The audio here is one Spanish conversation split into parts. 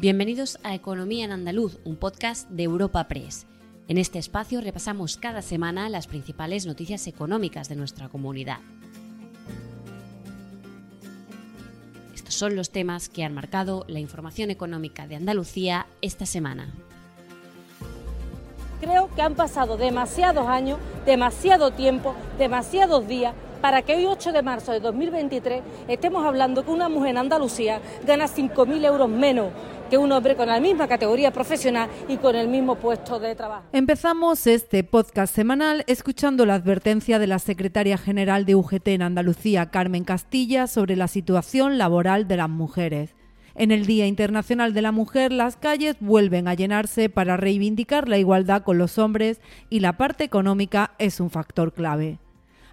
Bienvenidos a Economía en Andaluz, un podcast de Europa Press. En este espacio repasamos cada semana las principales noticias económicas de nuestra comunidad. Estos son los temas que han marcado la información económica de Andalucía esta semana. Creo que han pasado demasiados años, demasiado tiempo, demasiados días para que hoy 8 de marzo de 2023 estemos hablando que una mujer en Andalucía gana 5.000 euros menos que un hombre con la misma categoría profesional y con el mismo puesto de trabajo. Empezamos este podcast semanal escuchando la advertencia de la secretaria general de UGT en Andalucía, Carmen Castilla, sobre la situación laboral de las mujeres. En el Día Internacional de la Mujer, las calles vuelven a llenarse para reivindicar la igualdad con los hombres y la parte económica es un factor clave.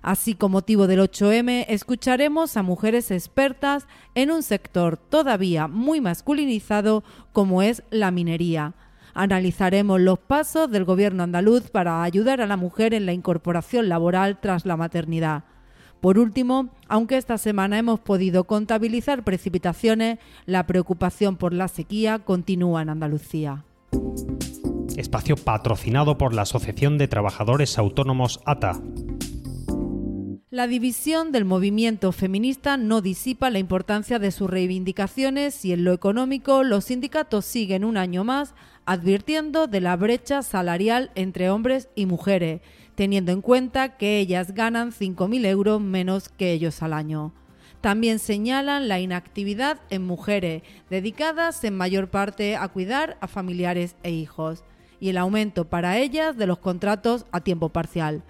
Así como motivo del 8M, escucharemos a mujeres expertas en un sector todavía muy masculinizado como es la minería. Analizaremos los pasos del gobierno andaluz para ayudar a la mujer en la incorporación laboral tras la maternidad. Por último, aunque esta semana hemos podido contabilizar precipitaciones, la preocupación por la sequía continúa en Andalucía. Espacio patrocinado por la Asociación de Trabajadores Autónomos ATA. La división del movimiento feminista no disipa la importancia de sus reivindicaciones y en lo económico los sindicatos siguen un año más advirtiendo de la brecha salarial entre hombres y mujeres, teniendo en cuenta que ellas ganan 5.000 euros menos que ellos al año. También señalan la inactividad en mujeres, dedicadas en mayor parte a cuidar a familiares e hijos, y el aumento para ellas de los contratos a tiempo parcial.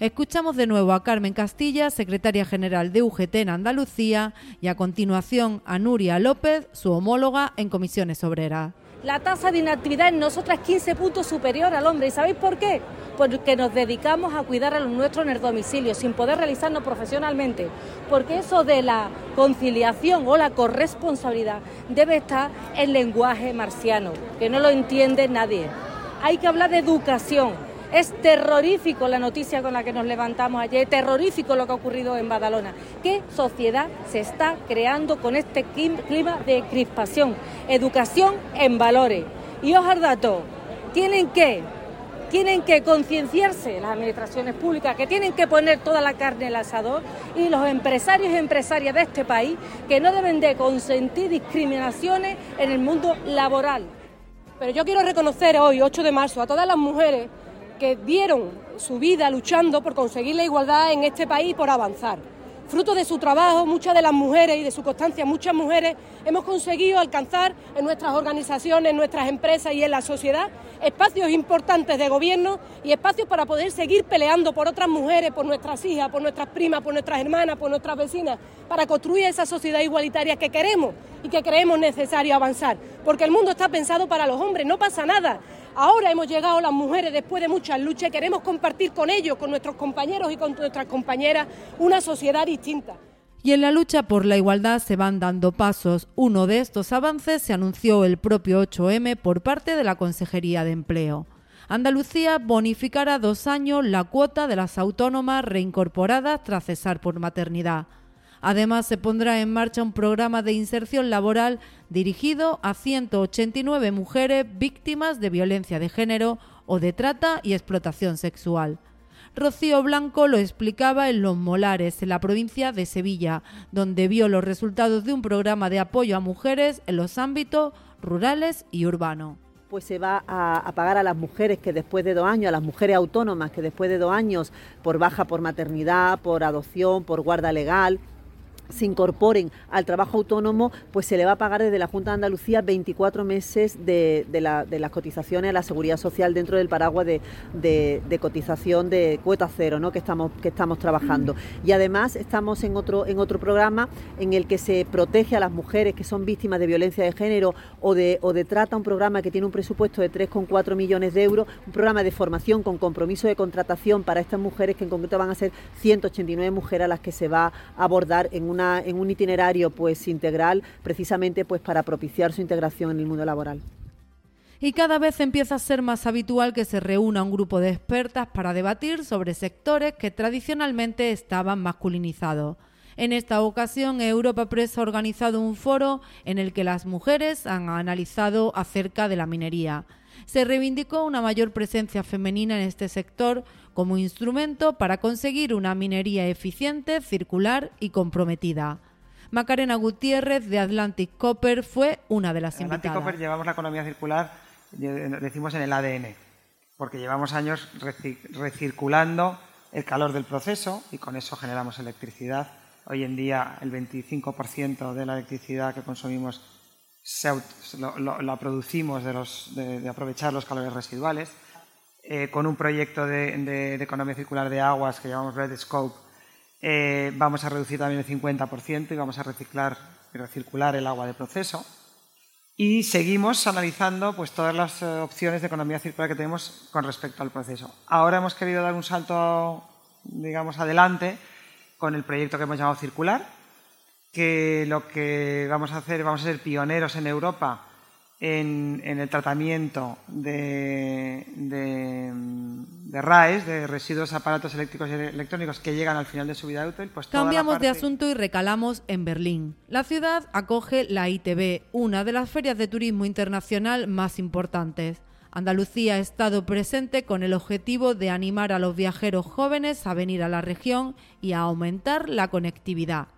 Escuchamos de nuevo a Carmen Castilla, secretaria general de UGT en Andalucía, y a continuación a Nuria López, su homóloga en comisiones obreras. La tasa de inactividad en nosotras es 15 puntos superior al hombre. ¿Y sabéis por qué? Porque nos dedicamos a cuidar a los nuestros en el domicilio, sin poder realizarnos profesionalmente. Porque eso de la conciliación o la corresponsabilidad debe estar en lenguaje marciano, que no lo entiende nadie. Hay que hablar de educación es terrorífico la noticia con la que nos levantamos ayer, terrorífico lo que ha ocurrido en Badalona. ¿Qué sociedad se está creando con este clima de crispación? Educación en valores. Y os dato, tienen que tienen que concienciarse las administraciones públicas, que tienen que poner toda la carne en el asador y los empresarios y empresarias de este país que no deben de consentir discriminaciones en el mundo laboral. Pero yo quiero reconocer hoy, 8 de marzo, a todas las mujeres que dieron su vida luchando por conseguir la igualdad en este país y por avanzar. Fruto de su trabajo, muchas de las mujeres y de su constancia, muchas mujeres hemos conseguido alcanzar en nuestras organizaciones, en nuestras empresas y en la sociedad espacios importantes de gobierno y espacios para poder seguir peleando por otras mujeres, por nuestras hijas, por nuestras primas, por nuestras hermanas, por nuestras vecinas, para construir esa sociedad igualitaria que queremos y que creemos necesario avanzar. Porque el mundo está pensado para los hombres, no pasa nada. Ahora hemos llegado las mujeres después de muchas luchas y queremos compartir con ellos, con nuestros compañeros y con nuestras compañeras, una sociedad distinta. Y en la lucha por la igualdad se van dando pasos. Uno de estos avances se anunció el propio 8M por parte de la Consejería de Empleo. Andalucía bonificará dos años la cuota de las autónomas reincorporadas tras cesar por maternidad. Además, se pondrá en marcha un programa de inserción laboral dirigido a 189 mujeres víctimas de violencia de género o de trata y explotación sexual. Rocío Blanco lo explicaba en Los Molares, en la provincia de Sevilla, donde vio los resultados de un programa de apoyo a mujeres en los ámbitos rurales y urbanos pues se va a, a, pagar a las mujeres que después de dos años, a las mujeres autónomas que después de dos años, por baja por maternidad, por adopción, por guarda legal, se incorporen al trabajo autónomo, pues se le va a pagar desde la Junta de Andalucía 24 meses de, las cotizaciones a la seguridad social dentro del paraguas de, cotización de cuota cero ¿no? que, estamos, que estamos trabajando. Y además estamos en otro, en otro programa en el que se protege a las mujeres que son víctimas de violencia de género o de, o de trata, un programa que tiene un presupuesto de 3,4 millones de euros, un programa de formación con compromiso de contratación para estas mujeres que en concreto van a ser 189 mujeres a las que se va a abordar en en un itinerario pues integral precisamente pues para propiciar su integración en el mundo laboral. Y cada vez empieza a ser más habitual que se reúna un grupo de expertas para debatir sobre sectores que tradicionalmente estaban masculinizados. En esta ocasión, Europa Press ha organizado un foro en el que las mujeres han analizado acerca de la minería. Se reivindicó una mayor presencia femenina en este sector como instrumento para conseguir una minería eficiente, circular y comprometida. Macarena Gutiérrez de Atlantic Copper fue una de las invitadas. Atlantic Copper llevamos la economía circular, decimos en el ADN, porque llevamos años recirculando el calor del proceso y con eso generamos electricidad. Hoy en día el 25% de la electricidad que consumimos la producimos de, aprovechar los calores residuales. Eh, con un proyecto de, de, economía circular de aguas que llamamos Red Scope, eh, vamos a reducir también el 50% y vamos a reciclar y recircular el agua de proceso. Y seguimos analizando pues, todas las eh, opciones de economía circular que tenemos con respecto al proceso. Ahora hemos querido dar un salto, digamos, adelante con el proyecto que hemos llamado Circular, que lo que vamos a hacer, vamos a ser pioneros en Europa en, el tratamiento de, de, RAES, de residuos aparatos eléctricos y electrónicos que llegan al final de su vida útil. Pues Cambiamos de asunto y recalamos en Berlín. La ciudad acoge la ITB, una de las ferias de turismo internacional más importantes. Andalucía ha estado presente con el objetivo de animar a los viajeros jóvenes a venir a la región y a aumentar la conectividad.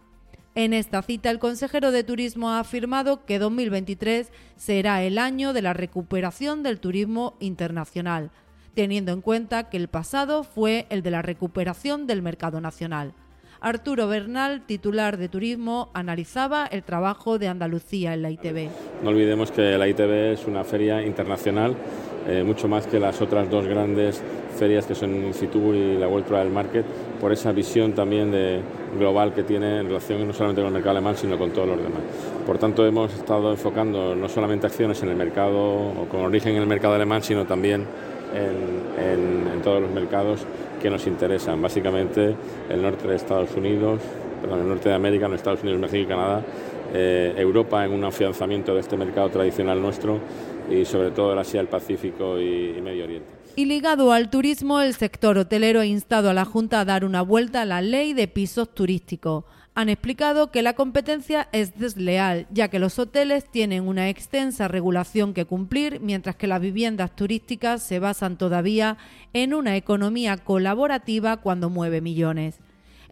En esta cita, el consejero de Turismo ha afirmado que 2023 será el año de la recuperación del turismo internacional, teniendo en cuenta que el pasado fue el de la recuperación del mercado nacional. Arturo Bernal, titular de Turismo, analizaba el trabajo de Andalucía en la ITB. No olvidemos que la ITB es una feria internacional, eh, mucho más que las otras dos grandes ferias que son Fitur y la World Travel Market, por esa visión también de, global que tiene en relación no solamente con el mercado alemán, sino con todos los demás. Por tanto, hemos estado enfocando no solamente acciones en el mercado o con origen en el mercado alemán, sino también en, todos los mercados que nos interesan, básicamente el norte de Estados Unidos, perdón, el norte de América, los Estados Unidos, México y Canadá, eh, Europa en un afianzamiento de este mercado tradicional nuestro y sobre todo el Asia, el Pacífico y Medio Oriente. Y ligado al turismo, el sector hotelero ha instado a la Junta a dar una vuelta a la ley de pisos turísticos. Han explicado que la competencia es desleal, ya que los hoteles tienen una extensa regulación que cumplir, mientras que las viviendas turísticas se basan todavía en una economía colaborativa cuando mueve millones.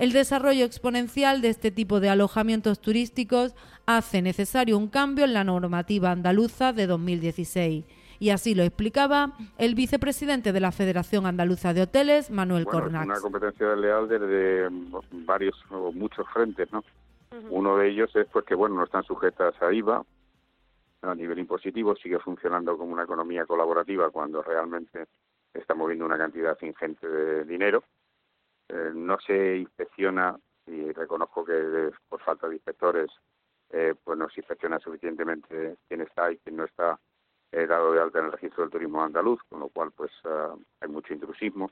El desarrollo exponencial de este tipo de alojamientos turísticos hace necesario un cambio en la normativa andaluza de 2016 y así lo explicaba el vicepresidente de la Federación Andaluza de Hoteles, Manuel bueno, Cornax. Es una competencia leal desde varios o muchos frentes, ¿no? Uno de ellos es pues que bueno no están sujetas a IVA a nivel impositivo, sigue funcionando como una economía colaborativa cuando realmente está moviendo una cantidad ingente de dinero. Eh, no se inspecciona y reconozco que por falta de inspectores eh, pues no se inspecciona suficientemente quién está y quién no está dado de alta en el registro del turismo andaluz, con lo cual pues ah, hay mucho intrusismo,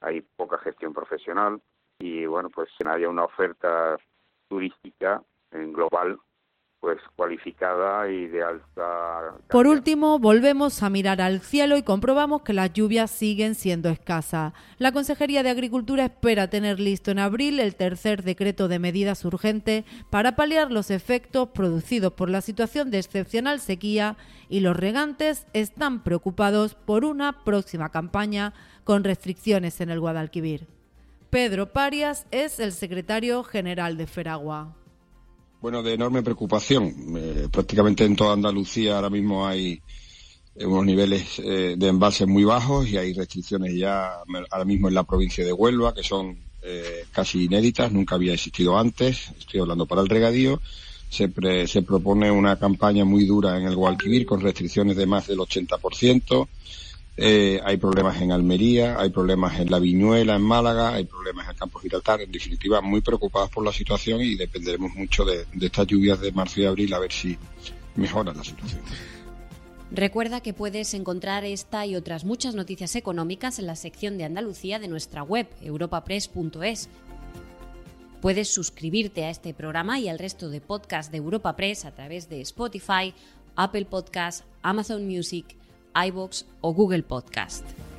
hay poca gestión profesional y bueno pues haya una oferta turística en global pues cualificada y de alta. Por último, volvemos a mirar al cielo y comprobamos que las lluvias siguen siendo escasas. La Consejería de Agricultura espera tener listo en abril el tercer decreto de medidas urgentes para paliar los efectos producidos por la situación de excepcional sequía y los regantes están preocupados por una próxima campaña con restricciones en el Guadalquivir. Pedro Parias es el secretario general de Feragua. Bueno, de enorme preocupación. Eh, prácticamente en toda Andalucía ahora mismo hay eh, unos niveles eh, de embalses muy bajos y hay restricciones ya ahora mismo en la provincia de Huelva que son casi inéditas, nunca había existido antes. Estoy hablando para el regadío. Se, se propone una campaña muy dura en el Guadalquivir con restricciones de más del 80%. Eh, hay problemas en Almería, hay problemas en La Viñuela, en Málaga, hay problemas en Campos Gibraltar. En definitiva, muy preocupados por la situación y dependeremos mucho de, estas lluvias de marzo y abril a ver si mejoran la situación. Recuerda que puedes encontrar esta y otras muchas noticias económicas en la sección de Andalucía de nuestra web, europapress.es. Puedes suscribirte a este programa y al resto de podcasts de Europa Press a través de Spotify, Apple Podcasts, Amazon Music, iBox o Google Podcast.